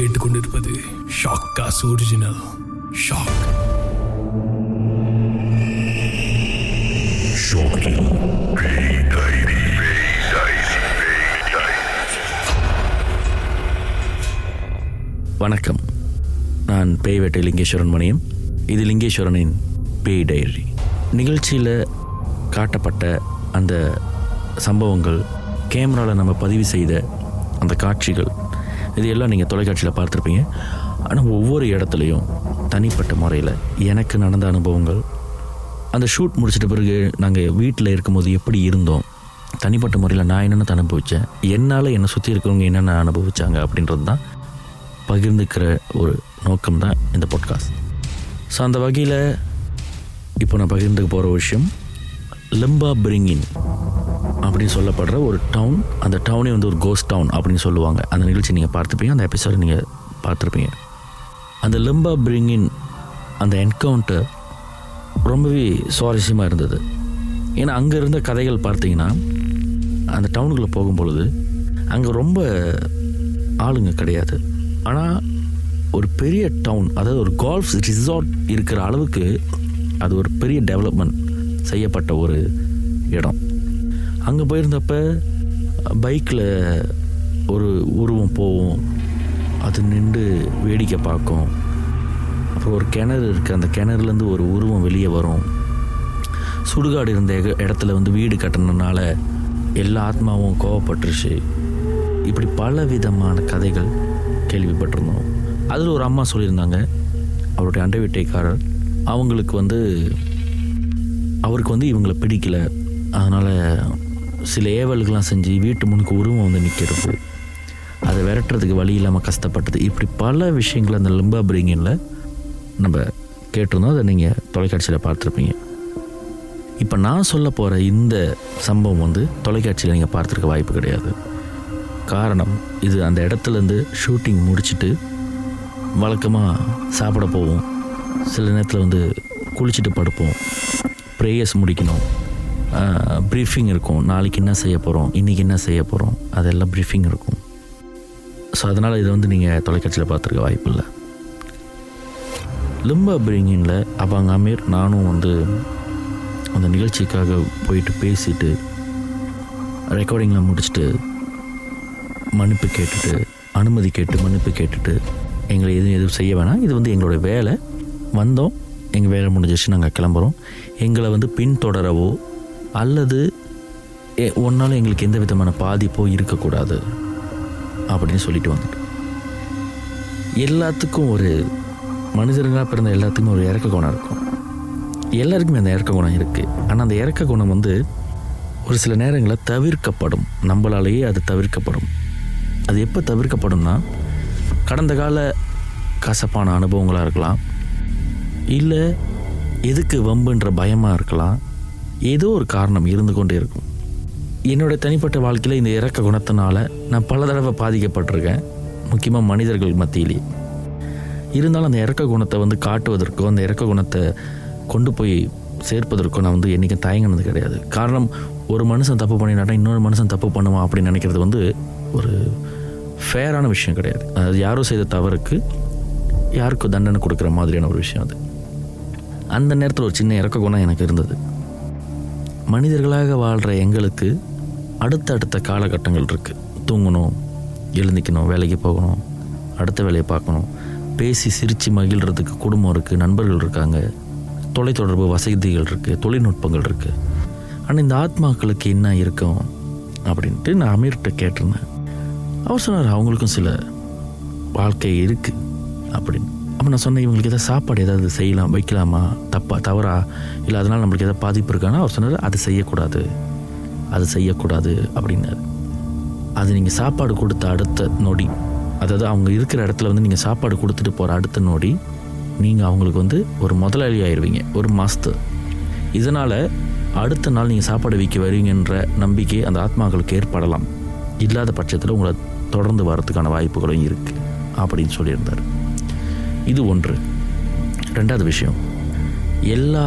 கேட்டுக்கொண்டிருப்பது shock cos original shock வணக்கம். நான் பேய்வேட்டை லிங்கேஸ்வரன் மணியம். இது லிங்கேஸ்வரனின் பேய் டைரி. நிகழ்ச்சியில் காட்டப்பட்ட அந்த சம்பவங்கள் கேமராவில் நம்ம பதிவு செய்த அந்த காட்சிகள் இது எல்லாம் நீங்கள் தொலைக்காட்சியில் பார்த்துருப்பீங்க. ஆனால் ஒவ்வொரு இடத்துலையும் தனிப்பட்ட முறையில் எனக்கு நடந்த அனுபவங்கள் அந்த ஷூட் முடிச்சிட்ட பிறகு நாங்கள் வீட்டில் இருக்கும்போது எப்படி இருந்தோம் தனிப்பட்ட முறையில் நான் என்னென்ன அனுபவித்தேன் என்னால் என்னை சுற்றி இருக்கிறவங்க என்னென்ன அனுபவித்தாங்க அப்படின்றது தான் பகிர்ந்துக்கிற ஒரு நோக்கம் தான் இந்த பாட்காஸ்ட் ஸோ அந்த வகையில் இப்போ நான் பகிர்ந்துக்க போகிற விஷயம் லிம்பா பிரிங்கின் அப்படின்னு சொல்லப்படுற ஒரு டவுன் அந்த டவுனே வந்து ஒரு கோஸ்ட் டவுன் அப்படின்னு சொல்லுவாங்க. அந்த நிகழ்ச்சி நீங்கள் பார்த்துப்பீங்க அந்த எபிசோட் நீங்கள் பார்த்துருப்பீங்க. அந்த லிம்பா பிரிங்கின் அந்த என்கவுண்டர் ரொம்பவே சுவாரஸ்யமாக இருந்தது. ஏன்னா அங்கே இருந்த கதைகள் பார்த்தீங்கன்னா அந்த டவுனுக்குள்ளே போகும்பொழுது அங்கே ரொம்ப ஆளுங்க கிடையாது. ஆனால் ஒரு பெரிய டவுன் அதாவது ஒரு கால்ஃப் ரிசார்ட் இருக்கிற அளவுக்கு அது ஒரு பெரிய டெவலப்மெண்ட் செய்யப்பட்ட ஒரு இடம். அங்கே போயிருந்தப்ப பைக்கில் ஒரு உருவம் போகும். அது நின்று வேடிக்கை பார்க்கும். அப்புறம் ஒரு கிணறு இருக்குது அந்த கிணறுலேருந்து ஒரு உருவம் வெளியே வரும். சுடுகாடு இருந்த எக- இடத்துல வந்து வீடு கட்டினதுனால எல்லா ஆத்மாவும் கோவப்பட்டுருச்சு. இப்படி பல விதமான கதைகள் கேள்விப்பட்டிருந்தோம். அதில் ஒரு அம்மா சொல்லியிருந்தாங்க. அவருடைய அண்டை வீட்டைக்காரர். அவங்களுக்கு வந்து அவருக்கு வந்து இவங்களை பிடிக்கல. அதனால் சில ஏவல்கள்லாம் செஞ்சு வீட்டு முன்னுக்கு உருவம் வந்து நிற்கிறது அதை விரட்டுறதுக்கு வழி இல்லாமல் கஷ்டப்பட்டது. இப்படி பல விஷயங்கள் அந்த லிம்பா பிரிங்கில் நம்ம கேட்டிருந்தோம். அதை நீங்கள் தொலைக்காட்சியில் பார்த்துருப்பீங்க. இப்போ நான் சொல்ல போகிற இந்த சம்பவம் வந்து தொலைக்காட்சியில் நீங்கள் பார்த்துருக்க வாய்ப்பு கிடையாது. காரணம் இது அந்த இடத்துலேருந்து ஷூட்டிங் முடிச்சுட்டு வழக்கமாக சாப்பிட போவோம். சில நேரத்தில் வந்து குளிச்சுட்டு படுப்போம். ப்ரேயர்ஸ் முடிக்கணும். ப்ரீஃபிங் இருக்கும். நாளைக்கு என்ன செய்ய போகிறோம் இன்றைக்கி என்ன செய்ய போகிறோம் அதெல்லாம் ப்ரீஃபிங் இருக்கும். ஸோ அதனால் இதை வந்து நீங்கள் தொலைக்காட்சியில் பார்த்துருக்க வாய்ப்பு இல்லை. லிம்பா பிரிங்கிங்கில் அவங்க அமீர் நானும் வந்து அந்த நிகழ்ச்சிக்காக போயிட்டு பேசிட்டு ரெக்கார்டிங்லாம் முடிச்சுட்டு மன்னிப்பு கேட்டுட்டு அனுமதி கேட்டு மன்னிப்பு கேட்டுட்டு எங்களை எதுவும் எதுவும் செய்ய வேணாம். இது வந்து எங்களுடைய வேலை. வந்தோம். எங்கள் வேலை முடிஞ்சிச்சு நாங்கள் கிளம்புறோம். எங்களை வந்து பின்தொடரவோ அல்லது எ- எங்களுக்கு எந்த விதமான பாதிப்போ இருக்கக்கூடாது அப்படின்னு சொல்லிட்டு வந்துட்டு எல்லாத்துக்கும் ஒரு மனிதர்களாக பிறந்த எல்லாத்துக்குமே ஒரு இறக்க குணம் இருக்கும். எல்லாருக்குமே அந்த இறக்க குணம் இருக்குது ஆனால் அந்த இறக்க குணம் வந்து ஒரு சில நேரங்களில் தவிர்க்கப்படும். நம்மளாலேயே அது தவிர்க்கப்படும். அது எப்போ தவிர்க்கப்படும்னா கடந்த கால கசப்பான அனுபவங்களாக இருக்கலாம். இல்லை எதுக்கு வம்புன்ற பயமாக இருக்கலாம். ஏதோ ஒரு காரணம் இருந்து கொண்டே இருக்கும். என்னோட தனிப்பட்ட வாழ்க்கையில் இந்த இறக்க குணத்தினால நான் பல தடவை பாதிக்கப்பட்டிருக்கேன். முக்கியமாக மனிதர்கள் மத்தியிலேயே இருந்தாலும் அந்த இறக்க குணத்தை வந்து காட்டுவதற்கோ அந்த இறக்க குணத்தை கொண்டு போய் சேர்ப்பதற்கோ நான் வந்து என்றைக்கும் தயங்கினது கிடையாது. காரணம் ஒரு மனுஷன் தப்பு பண்ணினாட்டா இன்னொரு மனுஷன் தப்பு பண்ணுவான் அப்படின்னு நினைக்கிறது வந்து ஒரு ஃபேரான விஷயம் கிடையாது. அதாவது யாரோ செய்த தவறுக்கு யாருக்கும் தண்டனை கொடுக்குற மாதிரியான ஒரு விஷயம் அது. அந்த நேரத்தில் ஒரு சின்ன இறக்க குணம் எனக்கு இருந்தது. மனிதர்களாக வாழ்கிற எங்களுக்கு அடுத்தடுத்த காலகட்டங்கள் இருக்குது தூங்கணும் எழுந்திக்கணும் வேலைக்கு போகணும் அடுத்த வேலையை பார்க்கணும். பேசி சிரித்து மகிழ்கிறதுக்கு குடும்பம் இருக்குது நண்பர்கள் இருக்காங்க. தொலைத்தொடர்பு வசதிகள் இருக்குது தொழில்நுட்பங்கள் இருக்குது ஆனால் இந்த ஆத்மாக்களுக்கு என்ன இருக்கும் அப்படின்ட்டு நான் அமீர்கிட்ட கேட்டிருந்தேன். அவர் சொன்னார் அவங்களுக்கும் சில வாழ்க்கை இருக்குது அப்படின்னு. அப்போ நான் சொன்னேன் இவங்களுக்கு எதாவது சாப்பாடு ஏதாவது செய்யலாம் வைக்கலாமா? தப்பா தவறா? இல்லை அதனால் நம்மளுக்கு எதாவது பாதிப்பு இருக்கானா அவர் சொன்னார் அது செய்யக்கூடாது. அது செய்யக்கூடாது. அப்படின்னாரு. அது நீங்கள் சாப்பாடு கொடுத்த அடுத்த நொடி அதாவது அவங்க இருக்கிற இடத்துல வந்து நீங்கள் சாப்பாடு கொடுத்துட்டு போகிற அடுத்த நொடி நீங்கள் அவங்களுக்கு வந்து ஒரு முதலாளி ஆயிடுவீங்க ஒரு மாதத்து இதனால் அடுத்த நாள் நீங்கள் சாப்பாடு விற்க வருவீங்கன்ற நம்பிக்கை அந்த ஆத்மாக்களுக்கு ஏற்படலாம். இல்லாத பட்சத்தில் உங்களை தொடர்ந்து வரத்துக்கான வாய்ப்புகளும் இருக்குது அப்படின்னு சொல்லியிருந்தார். இது ஒன்று. ரெண்டாவது விஷயம் எல்லா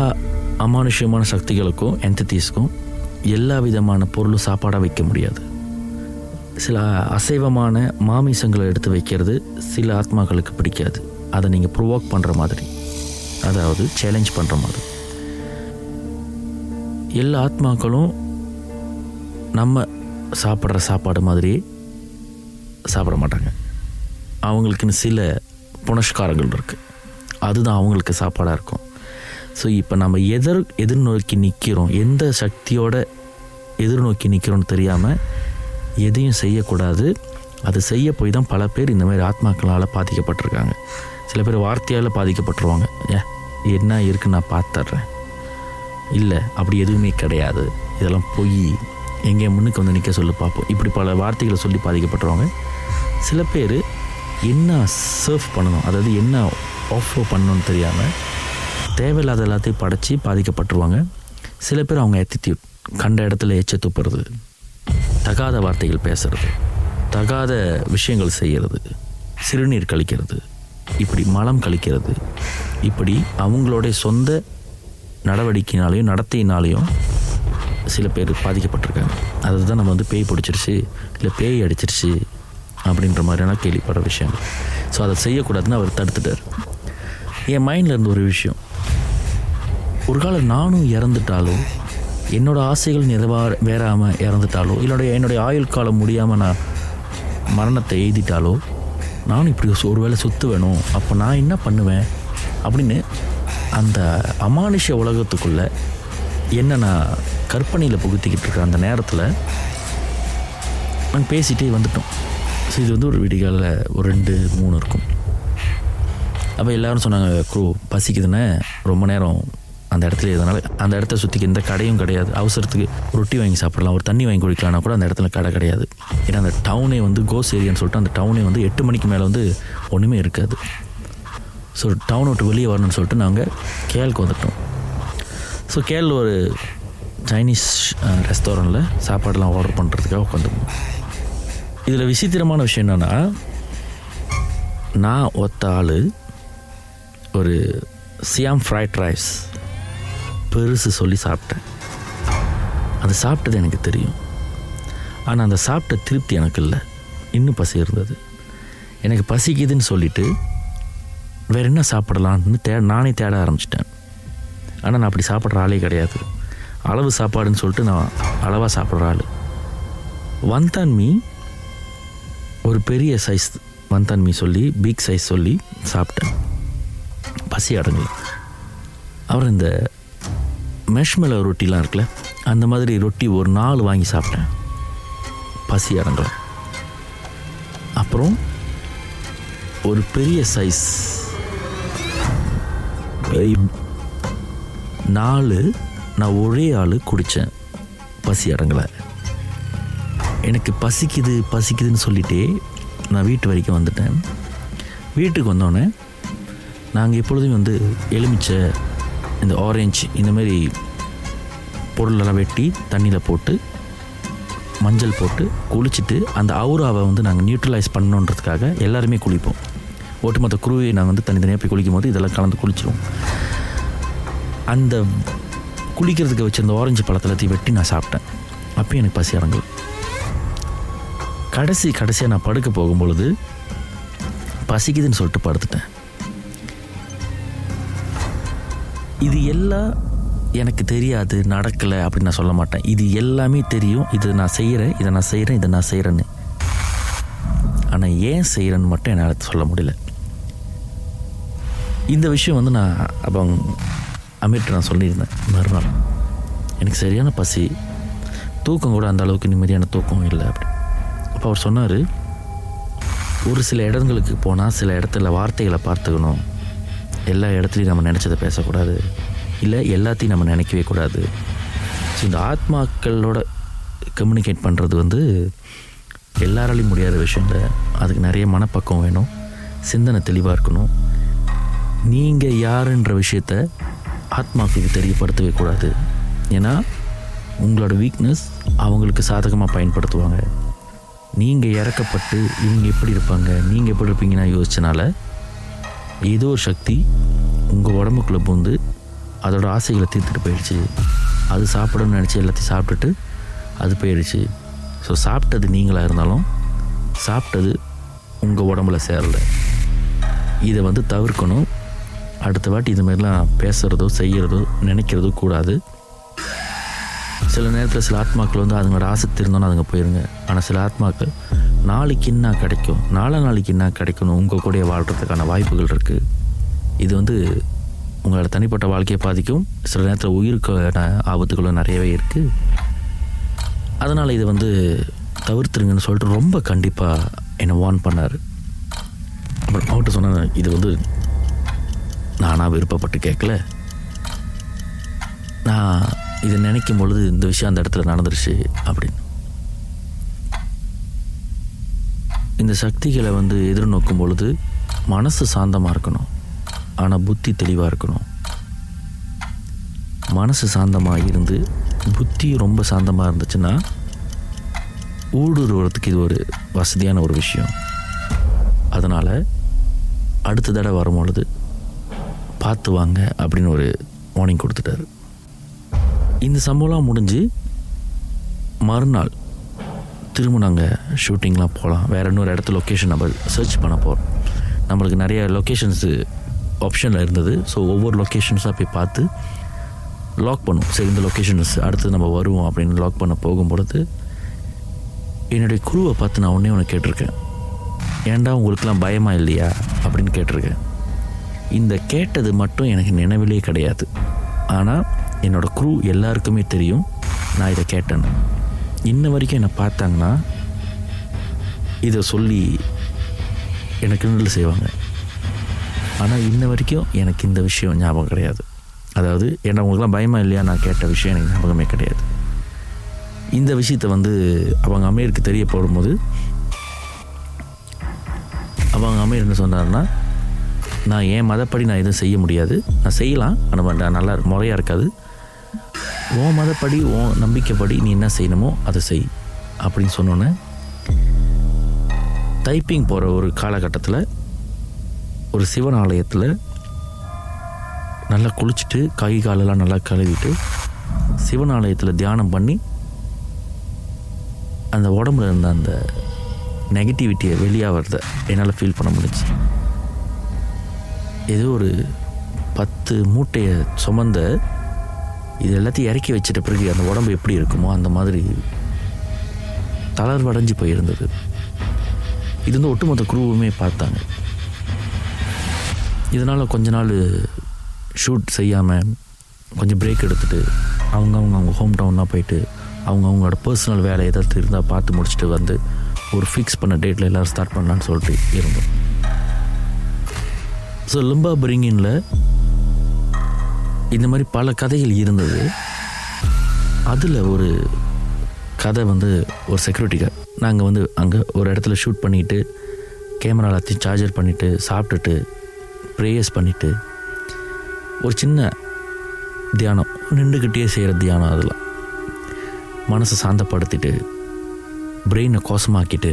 அமானுஷ்யமான சக்திகளுக்கும் என்டிட்டிஸ்க்கும் எல்லா விதமான பொருளும் சாப்பாடாக வைக்க முடியாது. சில அசைவமான மாமிசங்களை எடுத்து வைக்கிறது சில ஆத்மாக்களுக்கு பிடிக்காது. அதை நீங்கள் ப்ரொவோக் பண்ணுற மாதிரி. அதாவது சேலஞ்ச் பண்ணுற மாதிரி. எல்லா ஆத்மாக்களும் நம்ம சாப்பிட்ற சாப்பாடு மாதிரியே சாப்பிட மாட்டாங்க. அவங்களுக்குன்னு சில புனஷ்காரங்கள் இருக்குது அதுதான் அவங்களுக்கு சாப்பாடாக இருக்கும். ஸோ இப்போ நம்ம எதிர் எதிர்நோக்கி நிற்கிறோம் எந்த சக்தியோட எதிர்நோக்கி நிற்கிறோன்னு தெரியாமல் எதையும் செய்யக்கூடாது. அது செய்ய போய் தான் பல பேர் இந்த மாதிரி ஆத்மாக்களால் பாதிக்கப்பட்டிருக்காங்க. சில பேர் வார்த்தையால் பாதிக்கப்பட்டுருவாங்க. ஏ என்ன இருக்குன்னு நான் பார்த்துட்றேன் இல்லை அப்படி எதுவுமே கிடையாது. இதெல்லாம் பொய். எங்கே முன்னுக்கு வந்து நிற்க சொல்லி பார்ப்போம் இப்படி பல வார்த்தைகளை சொல்லி பாதிக்கப்பட்டுருவாங்க. சில பேர் என்ன சர்வ் பண்ணணும்? அதாவது என்ன ஆஃப்ரோ பண்ணணும்னு தெரியாமல் தேவையில்லாத எல்லாத்தையும் படைச்சி பாதிக்கப்பட்டுருவாங்க. சில பேர் அவங்க ஆட்டிடியூட் கண்ட இடத்துல எச்ச துப்புறது தகாத வார்த்தைகள் பேசுறது தகாத விஷயங்கள் செய்கிறது சிறுநீர் கழிக்கிறது இப்படி மலம் கழிக்கிறது இப்படி அவங்களுடைய சொந்த நடவடிக்கையினாலையும் நடத்தையினாலையும் சில பேர் பாதிக்கப்பட்டிருக்காங்க. அதுதான் நம்ம வந்து பேய் பிடிச்சிருச்சு இல்லை பேய் அடிச்சிருச்சு அப்படின்ற மாதிரியான கேள்விப்படுற விஷயம். ஸோ அதை செய்யக்கூடாதுன்னு அவர் தடுத்துட்டார். என் மைண்டில் இருந்த ஒரு விஷயம். ஒரு காலம் நானும் இறந்துட்டாலோ என்னோடய ஆசைகள் எதுவாக வேறாமல் இறந்துட்டாலோ என்னுடைய என்னுடைய ஆயுள் காலம் முடியாமல் நான் மரணத்தை எழுதிட்டாலோ நானும் இப்படி ஒரு வேளை சொத்து வேணும் அப்போ நான் என்ன பண்ணுவேன் அப்படின்னு அந்த அமானுஷ உலகத்துக்குள்ளே என்ன நான் கற்பனையில் புகுத்திக்கிட்டு இருக்கேன் அந்த நேரத்தில் நாங்கள் பேசிகிட்டே வந்துட்டோம். ஸோ இது வந்து ஒரு விடிகாலில் ஒரு ரெண்டு மூணு இருக்கும். அப்போ எல்லோரும் சொன்னாங்க குரூ பசிக்குதுன்னு ரொம்ப நேரம் அந்த இடத்துல இதனால் அந்த இடத்த சுற்றிக்கு எந்த கடையும் கிடையாது. அவசரத்துக்கு ரொட்டி வாங்கி சாப்பிடலாம். ஒரு தண்ணி வாங்கி குடிக்கலாம்னா கூட அந்த இடத்துல கடை கிடையாது. ஏன்னா அந்த டவுனே வந்து கோஸ் ஏரியான்னு சொல்லிட்டு அந்த டவுனே வந்து எட்டு மணிக்கு மேலே வந்து ஒன்றுமே இருக்காது. ஸோ டவுன் விட்டு வெளியே வரணும்னு சொல்லிட்டு நாங்கள் கேலுக்கு வந்துட்டோம். ஸோ கேல் ஒரு சைனீஸ் ரெஸ்டாரண்ட்டில் சாப்பாடெலாம் ஆர்டர் பண்ணுறதுக்காக உட்காந்துருந்தோம். இதில் விசித்திரமான விஷயம் என்னென்னா நான் ஒத்த ஆள் ஒரு சியாம் ஃப்ரைட் ரைஸ் பெருசு சொல்லி சாப்பிட்டேன். அது சாப்பிட்டது எனக்கு தெரியும். ஆனால் அந்த சாப்பிட்ட திருப்தி எனக்கு இல்லை. இன்னும் பசி இருந்தது. எனக்கு பசிக்குதுன்னு சொல்லிட்டு வேறு என்ன சாப்பிடலான்னு தே நானே தேட ஆரம்பிச்சிட்டேன். ஆனால் நான் அப்படி சாப்பிட்ற ஆளே கிடையாது. அளவு சாப்பாடுன்னு சொல்லிட்டு நான் அளவாக சாப்பிட்ற ஆள். வந்தான் மீ ஒரு பெரிய சைஸ் வந்தான் மீ சொல்லி பிக் சைஸ் சொல்லி சாப்பிட்டேன். பசி அடங்கல. அப்புறம் இந்த மெஷ்மெல ரொட்டிலாம் இருக்குல்ல அந்த மாதிரி ரொட்டி ஒரு நாலு வாங்கி சாப்பிட்டேன். பசி அடங்கல. அப்புறம் ஒரு பெரிய சைஸ் நாலு நான் ஒரே ஆள் குடித்தேன் பசி அடங்கலை. எனக்கு பசிக்குது பசிக்குதுன்னு சொல்லிட்டே நான் வீட்டு வரைக்கும் வந்துட்டேன். வீட்டுக்கு வந்தோடனே நாங்கள் எப்பொழுதும் வந்து எலுமிச்சை இந்த ஆரஞ்சு இந்த மாதிரி பொருளெல்லாம் வெட்டி தண்ணியில் போட்டு மஞ்சள் போட்டு குளிச்சுட்டு அந்த அவுராவை வந்து நாங்கள் நியூட்ரலைஸ் பண்ணணுன்றதுக்காக எல்லாருமே குளிப்போம். ஒட்டுமொத்த குருவியை நாங்கள் வந்து தனித்தனியாக போய் குளிக்கும் போது இதெல்லாம் கலந்து குளிச்சிருவோம். அந்த குளிக்கிறதுக்கு வச்சிருந்த ஆரஞ்சு பழத்தை வெட்டி நான் சாப்பிட்டேன். அப்பயும் எனக்கு பசி அடங்கல. கடைசி கடைசியாக நான் படுக்க போகும்பொழுது பசிக்குதுன்னு சொல்லிட்டு படுத்துட்டேன். இது எல்லாம் எனக்கு தெரியாது நடக்கலை அப்படின்னு நான் சொல்ல மாட்டேன். இது எல்லாமே தெரியும் இது நான் செய்கிறேன் இதை நான் செய்கிறேன் இதை நான் செய்கிறேன்னு ஆனால் ஏன் செய்கிறேன்னு மட்டும் என்னால் சொல்ல முடியல. இந்த விஷயம் வந்து நான் அப்போ அமீர்கிட்ட நான் சொல்லியிருந்தேன் மறுநாள். எனக்கு சரியான பசி தூக்கம் கூட அந்த அளவுக்கு நிம்மதியான தூக்கம் இல்லை அப்படி. அவர் சொன்னார் ஒரு சில இடங்களுக்கு போனால் சில இடத்துல வார்த்தைகளை பார்த்துக்கணும். எல்லா இடத்துலையும் நம்ம நினச்சதை பேசக்கூடாது. இல்லை எல்லாத்தையும் நம்ம நினைக்கவே கூடாது. ஸோ இந்த ஆத்மாக்களோட கம்யூனிகேட் பண்ணுறது வந்து எல்லாராலையும் முடியாத விஷயம் இல்லை அதுக்கு நிறைய மனப்பக்கம் வேணும். சிந்தனை தெளிவாக இருக்கணும். நீங்கள் யாருன்ற விஷயத்த ஆத்மாக்களுக்கு தெரியப்படுத்தவே கூடாது. ஏன்னா உங்களோட வீக்னஸ் அவங்களுக்கு சாதகமாக பயன்படுத்துவாங்க. நீங்கள் இறக்கப்பட்டு இவங்க எப்படி இருப்பாங்க? நீங்கள் எப்படி இருப்பீங்கன்னா யோசிச்சனால ஏதோ ஒரு சக்தி உங்கள் உடம்புக்குள்ளே பூந்து அதோட ஆசைகளை தீர்த்துட்டு போயிடுச்சு. அது சாப்பிடணும்னு நினச்சி எல்லாத்தையும் சாப்பிட்டுட்டு அது போயிடுச்சு. ஸோ சாப்பிட்டது நீங்களாக இருந்தாலும் சாப்பிட்டது உங்கள் உடம்புல சேரலை. இதை வந்து தவிர்க்கணும். அடுத்த வாட்டி இது மாதிரிலாம் பேசுகிறதோ செய்கிறதோ நினைக்கிறதோ கூடாது. சில நேரத்தில் சில ஆத்மாக்கள் வந்து அதுங்களோட ஆசை திருந்தோன்னு அதுங்க போயிருங்க. ஆனால் சில ஆத்மாக்கள் நாளைக்கு என்ன கிடைக்கும்? நாளை நாளைக்கு என்ன கிடைக்கணும் உங்கள் கூட வாழ்கிறதுக்கான வாய்ப்புகள் இருக்குது இது வந்து உங்களோட தனிப்பட்ட வாழ்க்கையை பாதிக்கும். சில நேரத்தில் உயிருக்கான ஆபத்துகளும் நிறையவே இருக்குது அதனால் இதை வந்து தவிர்த்துருங்கன்னு சொல்லிட்டு ரொம்ப கண்டிப்பாக என்னை வார்ன் பண்ணார். அப்புறம் அவர்கிட்ட சொன்னேன் இது வந்து நானாக விருப்பப்பட்டு கேட்கல. நான் இதை நினைக்கும் பொழுது இந்த விஷயம் அந்த இடத்துல நடந்துருச்சு அப்படின்னு. இந்த சக்திகளை வந்து எதிர்நோக்கும் பொழுது மனசு சாந்தமாக இருக்கணும். ஆனால் புத்தி தெளிவாக இருக்கணும். மனசு சாந்தமாக இருந்து புத்தி ரொம்ப சாந்தமாக இருந்துச்சுன்னா ஊடுருவறதுக்கு இது ஒரு வசதியான ஒரு விஷயம். அதனால் அடுத்த தடவை வரும்பொழுது பார்த்து வாங்க அப்படின்னு ஒரு வார்னிங் கொடுத்துட்டாரு. இந்த சம்பவம்லாம் முடிஞ்சு மறுநாள் திரும்ப நாங்கள் ஷூட்டிங்லாம் போகலாம். வேறு இன்னொரு இடத்துல லொக்கேஷன் நம்ம சர்ச் பண்ண போகிறோம் நம்மளுக்கு நிறைய லொக்கேஷன்ஸு ஆப்ஷனில் இருந்தது. ஸோ ஒவ்வொரு லொக்கேஷன்ஸாக போய் பார்த்து லாக் பண்ணும் சரி இந்த லொக்கேஷன்ஸ் அடுத்து நம்ம வருவோம் அப்படின்னு லாக் பண்ண போகும்பொழுது என்னுடைய குருவை பார்த்து நான் ஒன்றே ஒன்று கேட்டிருக்கேன். ஏன்டா உங்களுக்கெல்லாம் பயமா இல்லையா? அப்படின்னு கேட்டிருக்கேன். இந்த கேட்டது மட்டும் எனக்கு நினைவிலே கிடையாது. ஆனால் என்னோட குரூ எல்லாருக்குமே தெரியும். நான் இதை கேட்டேன்னு இன்ன வரைக்கும் என்னை பார்த்தாங்கன்னா இதை சொல்லி எனக்கு கிண்டல் செய்வாங்க. ஆனால் இன்ன வரைக்கும் எனக்கு இந்த விஷயம் ஞாபகம் கிடையாது. அதாவது ஏன்னா அவங்களுக்குலாம் பயமா இல்லையா? நான் கேட்ட விஷயம் எனக்கு ஞாபகமே கிடையாது. இந்த விஷயத்தை வந்து அவங்க அமீருக்கு தெரிய போடும்போது அவங்க அமீர் என்ன சொன்னார்னா நான் என் மதப்படி நான் எதுவும் செய்ய முடியாது. நான் செய்யலாம் ஆனால் நல்லா முறையாக இருக்காது. உன் மதப்படி உன் நம்பிக்கைப்படி நீ என்ன செய்யணுமோ அதை செய் அப்படின்னு சொன்னோன்னே டைப்பிங் போகிற ஒரு காலகட்டத்தில் ஒரு சிவன் ஆலயத்தில் நல்லா குளிச்சுட்டு கை காலெல்லாம் நல்லா கழுவிட்டு சிவன் ஆலயத்தில் தியானம் பண்ணி அந்த உடம்புல இருந்த அந்த நெகட்டிவிட்டியை வெளியாகிறத என்னால் ஃபீல் பண்ண முடிஞ்சு ஏதோ ஒரு பத்து மூட்டையை சுமந்த இது எல்லாத்தையும் இறக்கி வச்சிட்ட பிறகு அந்த உடம்பு எப்படி இருக்குமோ அந்த மாதிரி தளர்வடைஞ்சு போயிருந்தது. இது வந்து ஒட்டுமொத்த குரூவுமே பார்த்தாங்க. இதனால் கொஞ்ச நாள் ஷூட் செய்யாமல் கொஞ்சம் பிரேக் எடுத்துகிட்டு அவங்க அவங்க அவங்க ஹோம் டவுனாக போயிட்டு அவங்க அவங்களோட பர்சனல் வேலை ஏதாவது இருந்தால் பார்த்து முடிச்சுட்டு வந்து ஒரு ஃபிக்ஸ் பண்ண டேட்டில் எல்லோரும் ஸ்டார்ட் பண்ணலான்னு சொல்லிட்டு இருந்தோம். ஸோ லிம்பா பிரிங்கின்ல இந்த மாதிரி பல கதைகள் இருந்தது. அதில் ஒரு கதை வந்து ஒரு செக்யூரிட்டி கார்டு நாங்கள் வந்து அங்கே ஒரு இடத்துல ஷூட் பண்ணிவிட்டு கேமரா எல்லாத்தையும் சார்ஜர் பண்ணிவிட்டு சாப்பிட்டுட்டு ப்ரேயர்ஸ் பண்ணிவிட்டு ஒரு சின்ன தியானம் நின்றுக்கிட்டே செய்கிற தியானம் அதெல்லாம் மனசை சாந்தப்படுத்திட்டு பிரெயினை கோசமாக்கிட்டு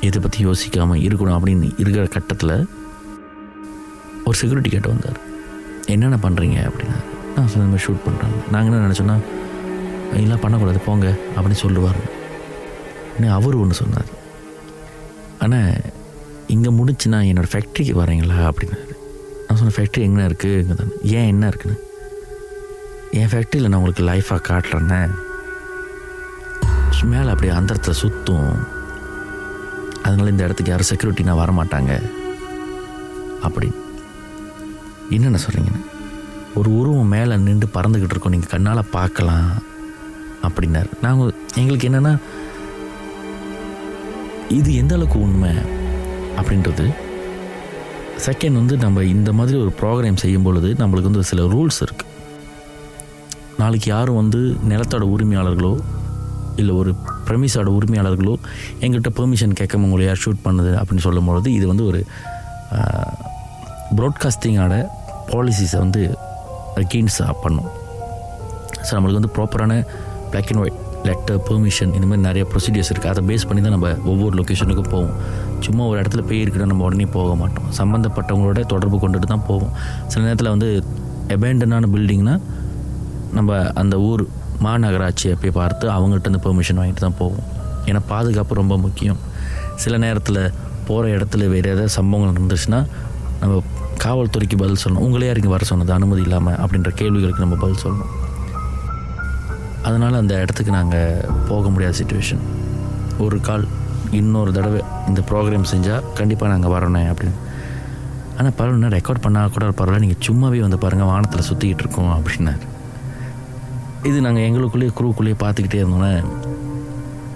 இதை பற்றி யோசிக்காமல் இருக்கணும் அப்படின்னு இருக்கிற கட்டத்தில் ஒரு செக்யூரிட்டி கேட்டு வந்தார் என்னென்ன பண்ணுறீங்க அப்படின்னா நான் சொன்ன மாதிரி ஷூட் பண்ணுறாங்க நாங்கள் என்ன நினச்சோன்னா எல்லாம் பண்ணக்கூடாது போங்க அப்படின்னு சொல்லுவார். ஆனால் அவர் ஒன்று சொன்னார். ஆனால் இங்கே முடிச்சுன்னா என்னோடய ஃபேக்ட்ரிக்கு வரீங்களா? அப்படின்னாரு. நான் சொன்ன ஃபேக்ட்ரி எங்கே இருக்குது இங்கே தானே ஏன் என்ன இருக்குன்னு? என் ஃபேக்ட்ரியில் நான் உங்களுக்கு லைஃபாக காட்டுறேன்னே மேலே அப்படியே அந்தரத்தில் சுற்றும் அதனால் இந்த இடத்துக்கு யாரும் செக்யூரிட்டி நான் வரமாட்டாங்க. அப்படி என்னென்ன சொல்கிறீங்கன்னு ஒரு உருவம் மேலே நின்று பறந்துக்கிட்டு இருக்கோம். நீங்கள் கண்ணால் பார்க்கலாம் அப்படின்னார். நாங்கள் எங்களுக்கு என்னென்னா இது எந்த அளவுக்கு உண்மை அப்படின்றது? செகண்ட் வந்து நம்ம இந்த மாதிரி ஒரு ப்ரோக்ராம் செய்யும் பொழுது நம்மளுக்கு வந்து சில ரூல்ஸ் இருக்குது நாளைக்கு யாரும் வந்து நிலத்தோட உரிமையாளர்களோ இல்லை ஒரு ப்ரெமிஸோட உரிமையாளர்களோ எங்கிட்ட பெர்மிஷன் கேட்காம உங்களை யார் ஷூட் பண்ணுது அப்படின்னு சொல்லும்பொழுது இது வந்து ஒரு ப்ராட்காஸ்டிங்கோட பாலிசிஸை வந்து அகெயின்ஸ்டாக பண்ணும். ஸோ நம்மளுக்கு வந்து ப்ராப்பரான black and white letter permission இந்த மாதிரி நிறைய ப்ரொசீடியர்ஸ் இருக்குது அதை பேஸ் பண்ணி தான் நம்ம ஒவ்வொரு லொக்கேஷனுக்கும் போவோம். சும்மா ஒரு இடத்துல போய் இருக்குன்னா நம்ம உடனே போக மாட்டோம். சம்மந்தப்பட்டவங்களோட தொடர்பு கொண்டுட்டு தான் போவோம். சில நேரத்தில் வந்து எபேண்டனான பில்டிங்னா நம்ம அந்த ஊர் மாநகராட்சியை போய் பார்த்து அவங்கள்ட்ட இருந்து பெர்மிஷன் வாங்கிட்டு தான் போவோம். ஏன்னா பாதுகாப்பு ரொம்ப முக்கியம். சில நேரத்தில் போகிற இடத்துல வேறு ஏதாவது சம்பவங்கள் நடந்துச்சுன்னா நம்ம காவல்துறைக்கு பதில் சொல்லணும். உங்களே இறங்கி வர சொன்னது அனுமதி இல்லாமல் அப்படின்ற கேள்விகளுக்கு நம்ம பதில் சொல்லணும். அதனால் அந்த இடத்துக்கு நாங்கள் போக முடியாத சுச்சுவேஷன் ஒரு கால் இன்னொரு தடவை இந்த ப்ரோக்ராம் செஞ்சால் கண்டிப்பாக நாங்கள் வரணும் அப்படின்னு. ஆனால் பரவாயில்ல ரெக்கார்ட் பண்ணால் கூட பரவாயில்ல நீங்கள் சும்மாவே வந்து பாருங்கள் வானத்தில் சுற்றிக்கிட்டு இருக்கோம் அப்படின்னாரு. இது நாங்கள் எங்களுக்குள்ளேயே குரூக்குள்ளேயே பார்த்துக்கிட்டே இருந்தோன்னே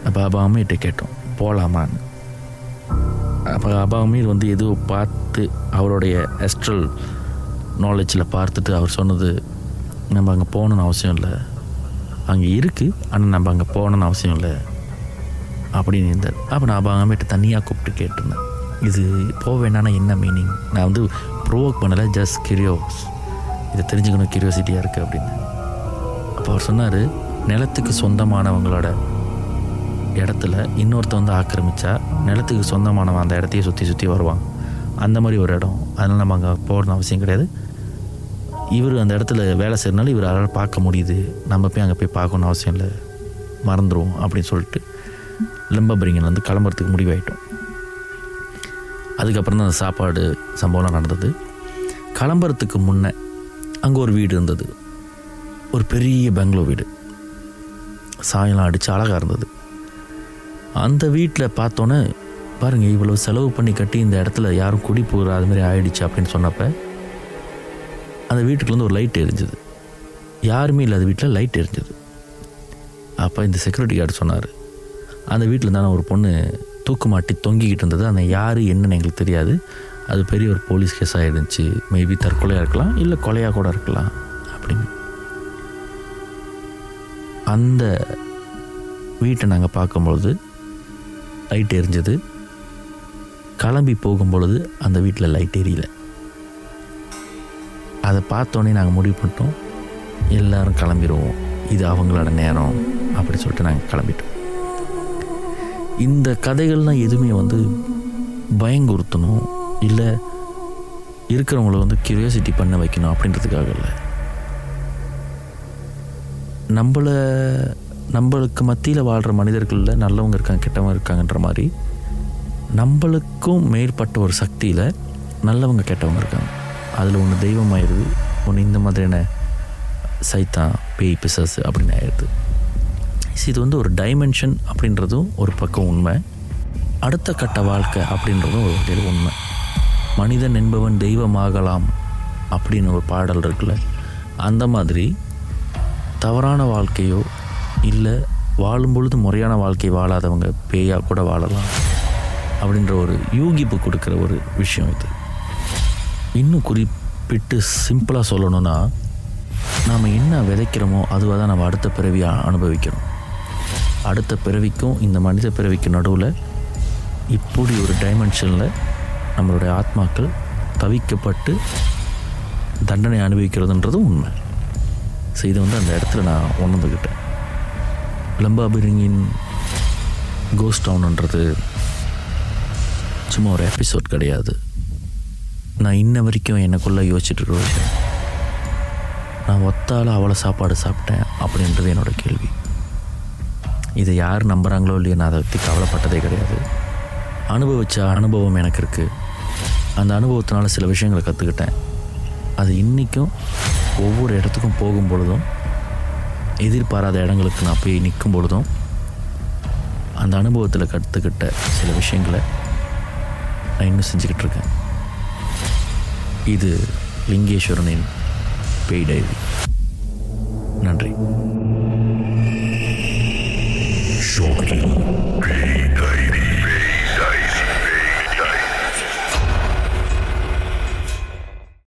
பாபா அப்பா அம்மிட்ட கேட்டோம் போகலாமான்னு அப்போ அப்பா வந்து ஏதோ பார்த்து அவருடைய எஸ்ட்ரல் நாலேஜில் பார்த்துட்டு அவர் சொன்னது நம்ம அங்கே போகணுன்னு அவசியம் இல்லை. அங்கே இருக்குது ஆனால் நம்ம அங்கே போகணுன்னு அவசியம் இல்லை. அப்படின்னு இருந்தார். அப்போ நான் அப்போ தனியாக கூப்பிட்டு கேட்டிருந்தேன். இது போக வேணான்னா என்ன மீனிங் நான் வந்து ப்ரோவோக் பண்ணலை ஜஸ்ட் கிரியோஸ் இதை தெரிஞ்சுக்கணும் கிரியோசிட்டியாக இருக்குது அப்படின்னு. அப்போ அவர் சொன்னார் நிலத்துக்கு சொந்தமானவங்களோட இடத்துல இன்னொருத்த வந்து ஆக்கிரமிச்சா நிலத்துக்கு சொந்தமானவன் அந்த இடத்தையே சுற்றி சுற்றி வருவான். அந்த மாதிரி ஒரு இடம். அதனால் நம்ம அங்கே போகணும்னு அவசியம் கிடையாது. இவர் அந்த இடத்துல வேலை செய்யறனால இவர் பார்க்க முடியுது. நம்ம போய் அங்கே போய் பார்க்கணும்னு அவசியம் இல்லை. மறந்துடுவோம் அப்படின்னு சொல்லிட்டு லம்பபரிங்கன் வந்து கிளம்புறதுக்கு முடிவாயிட்டோம். அதுக்கப்புறம் தான் அந்த சாப்பாடு சம்பவம்லாம் நடந்தது. கிளம்புறதுக்கு முன்னே அங்கே ஒரு வீடு இருந்தது. ஒரு பெரிய பெங்களூர் வீடு. சாயலாம் அடித்து அழகாக இருந்தது. அந்த வீட்டில் பார்த்தோன்னே பாருங்கள் இவ்வளோ செலவு பண்ணி கட்டி இந்த இடத்துல யாரும் குடி போகிற அது மாதிரி ஆயிடுச்சு அப்படின்னு சொன்னப்ப அந்த வீட்டுக்குள்ள ஒரு லைட் எரிஞ்சுது. யாருமே இல்லாத வீட்டில் லைட் எரிஞ்சுது. அப்போ இந்த செக்யூரிட்டி கார்டு சொன்னார் அந்த வீட்டில் தானே ஒரு பொண்ணு தூக்கு மாட்டி தொங்கிக்கிட்டு இருந்தது. அந்த யார் என்னன்னு எங்களுக்கு தெரியாது. அது பெரிய ஒரு போலீஸ் கேஸ் ஆகிடுச்சு மேபி தற்கொலையாக இருக்கலாம் இல்லை கொலையாக கூட இருக்கலாம் அப்படின்னு. அந்த வீட்டை நாங்கள் பார்க்கும்பொழுது லைட் எரிஞ்சது. கிளம்பி போகும்பொழுது அந்த வீட்டில் லைட் எரியல. அதை பார்த்தோன்னே நாங்கள் முடிவு பண்ணிட்டோம். எல்லோரும் கிளம்பிடுவோம் இது அவங்களோட நேரம் அப்படி சொல்லிட்டு நாங்கள் கிளம்பிட்டோம். இந்த கதைகள்லாம் எதுவுமே வந்து பயங்குறுத்தணும். இல்லை இருக்கிறவங்கள வந்து கியூரியாசிட்டி பண்ண வைக்கணும் அப்படின்றதுக்காக இல்லை. நம்மளை நம்மளுக்கு மத்தியில் வாழ்கிற மனிதர்களில் நல்லவங்க இருக்காங்க கெட்டவங்க இருக்காங்கன்ற மாதிரி நம்மளுக்கும் மேற்பட்ட ஒரு சக்தியில் நல்லவங்க கெட்டவங்க இருக்காங்க. அதில் ஒன்று தெய்வம் ஆயிடுது ஒன்று இந்த மாதிரியான சைத்தான் பேய் பிசஸ் அப்படின்னு ஆயிடுது. இது வந்து ஒரு டைமென்ஷன் அப்படின்றதும் ஒரு பக்கம் உண்மை. அடுத்த கட்ட வாழ்க்கை அப்படின்றதும் ஒரு வகையில் உண்மை. மனிதன் என்பவன் தெய்வமாகலாம் அப்படின்னு ஒரு பாடல் இருக்குல்ல. அந்த மாதிரி தவறான வாழ்க்கையோ இல்லை வாழும் பொழுது முறையான வாழ்க்கை வாழாதவங்க பேயாக கூட வாழலாம் அப்படின்ற ஒரு யூகிப்பு கொடுக்குற ஒரு விஷயம் இது. இன்னும் குறிப்பிட்டு சிம்பிளாக சொல்லணும்னா நாம் என்ன விதைக்கிறோமோ அதுவாக தான் நம்ம அடுத்த பிறவியாக அனுபவிக்கணும் அடுத்த பிறவிக்கும் இந்த மனித பிறவிக்கு நடுவில் இப்படி ஒரு டைமென்ஷனில் நம்மளுடைய ஆத்மாக்கள் தவிக்கப்பட்டு தண்டனை அனுபவிக்கிறதுன்றதும் உண்மை. ஸோ இது வந்து அந்த இடத்துல நான் உணர்ந்துக்கிட்டேன் லம்பாபிரிங்கின் கோஸ்ட் டவுன்ன்றது சும்மா ஒரு எபிசோட் கிடையாது. நான் இன்ன வரைக்கும் எனக்குள்ளே யோசிச்சுட்டு இருக்கிற விஷயம். நான் ஒத்தால் அவ்வளோ சாப்பாடு சாப்பிட்டேன் அப்படின்றது என்னோட கேள்வி. இதை யார் நம்புகிறாங்களோ இல்லையோ நான் அதை பற்றி கவலைப்பட்டதே கிடையாது. அனுபவித்த அனுபவம் எனக்கு இருக்குது அந்த அனுபவத்தினால சில விஷயங்களை கற்றுக்கிட்டேன் அது இன்றைக்கும் ஒவ்வொரு இடத்துக்கும் போகும் பொழுதும் எதிர்பாராத இடங்களுக்கு நான் போய் நிற்கும் பொழுதும் அந்த அனுபவத்தில் கற்றுக்கிட்ட சில விஷயங்களை நான் இன்னும் செஞ்சுக்கிட்டு இருக்கேன் இது லிங்கேஸ்வரனின் பேய் டைரி. நன்றி.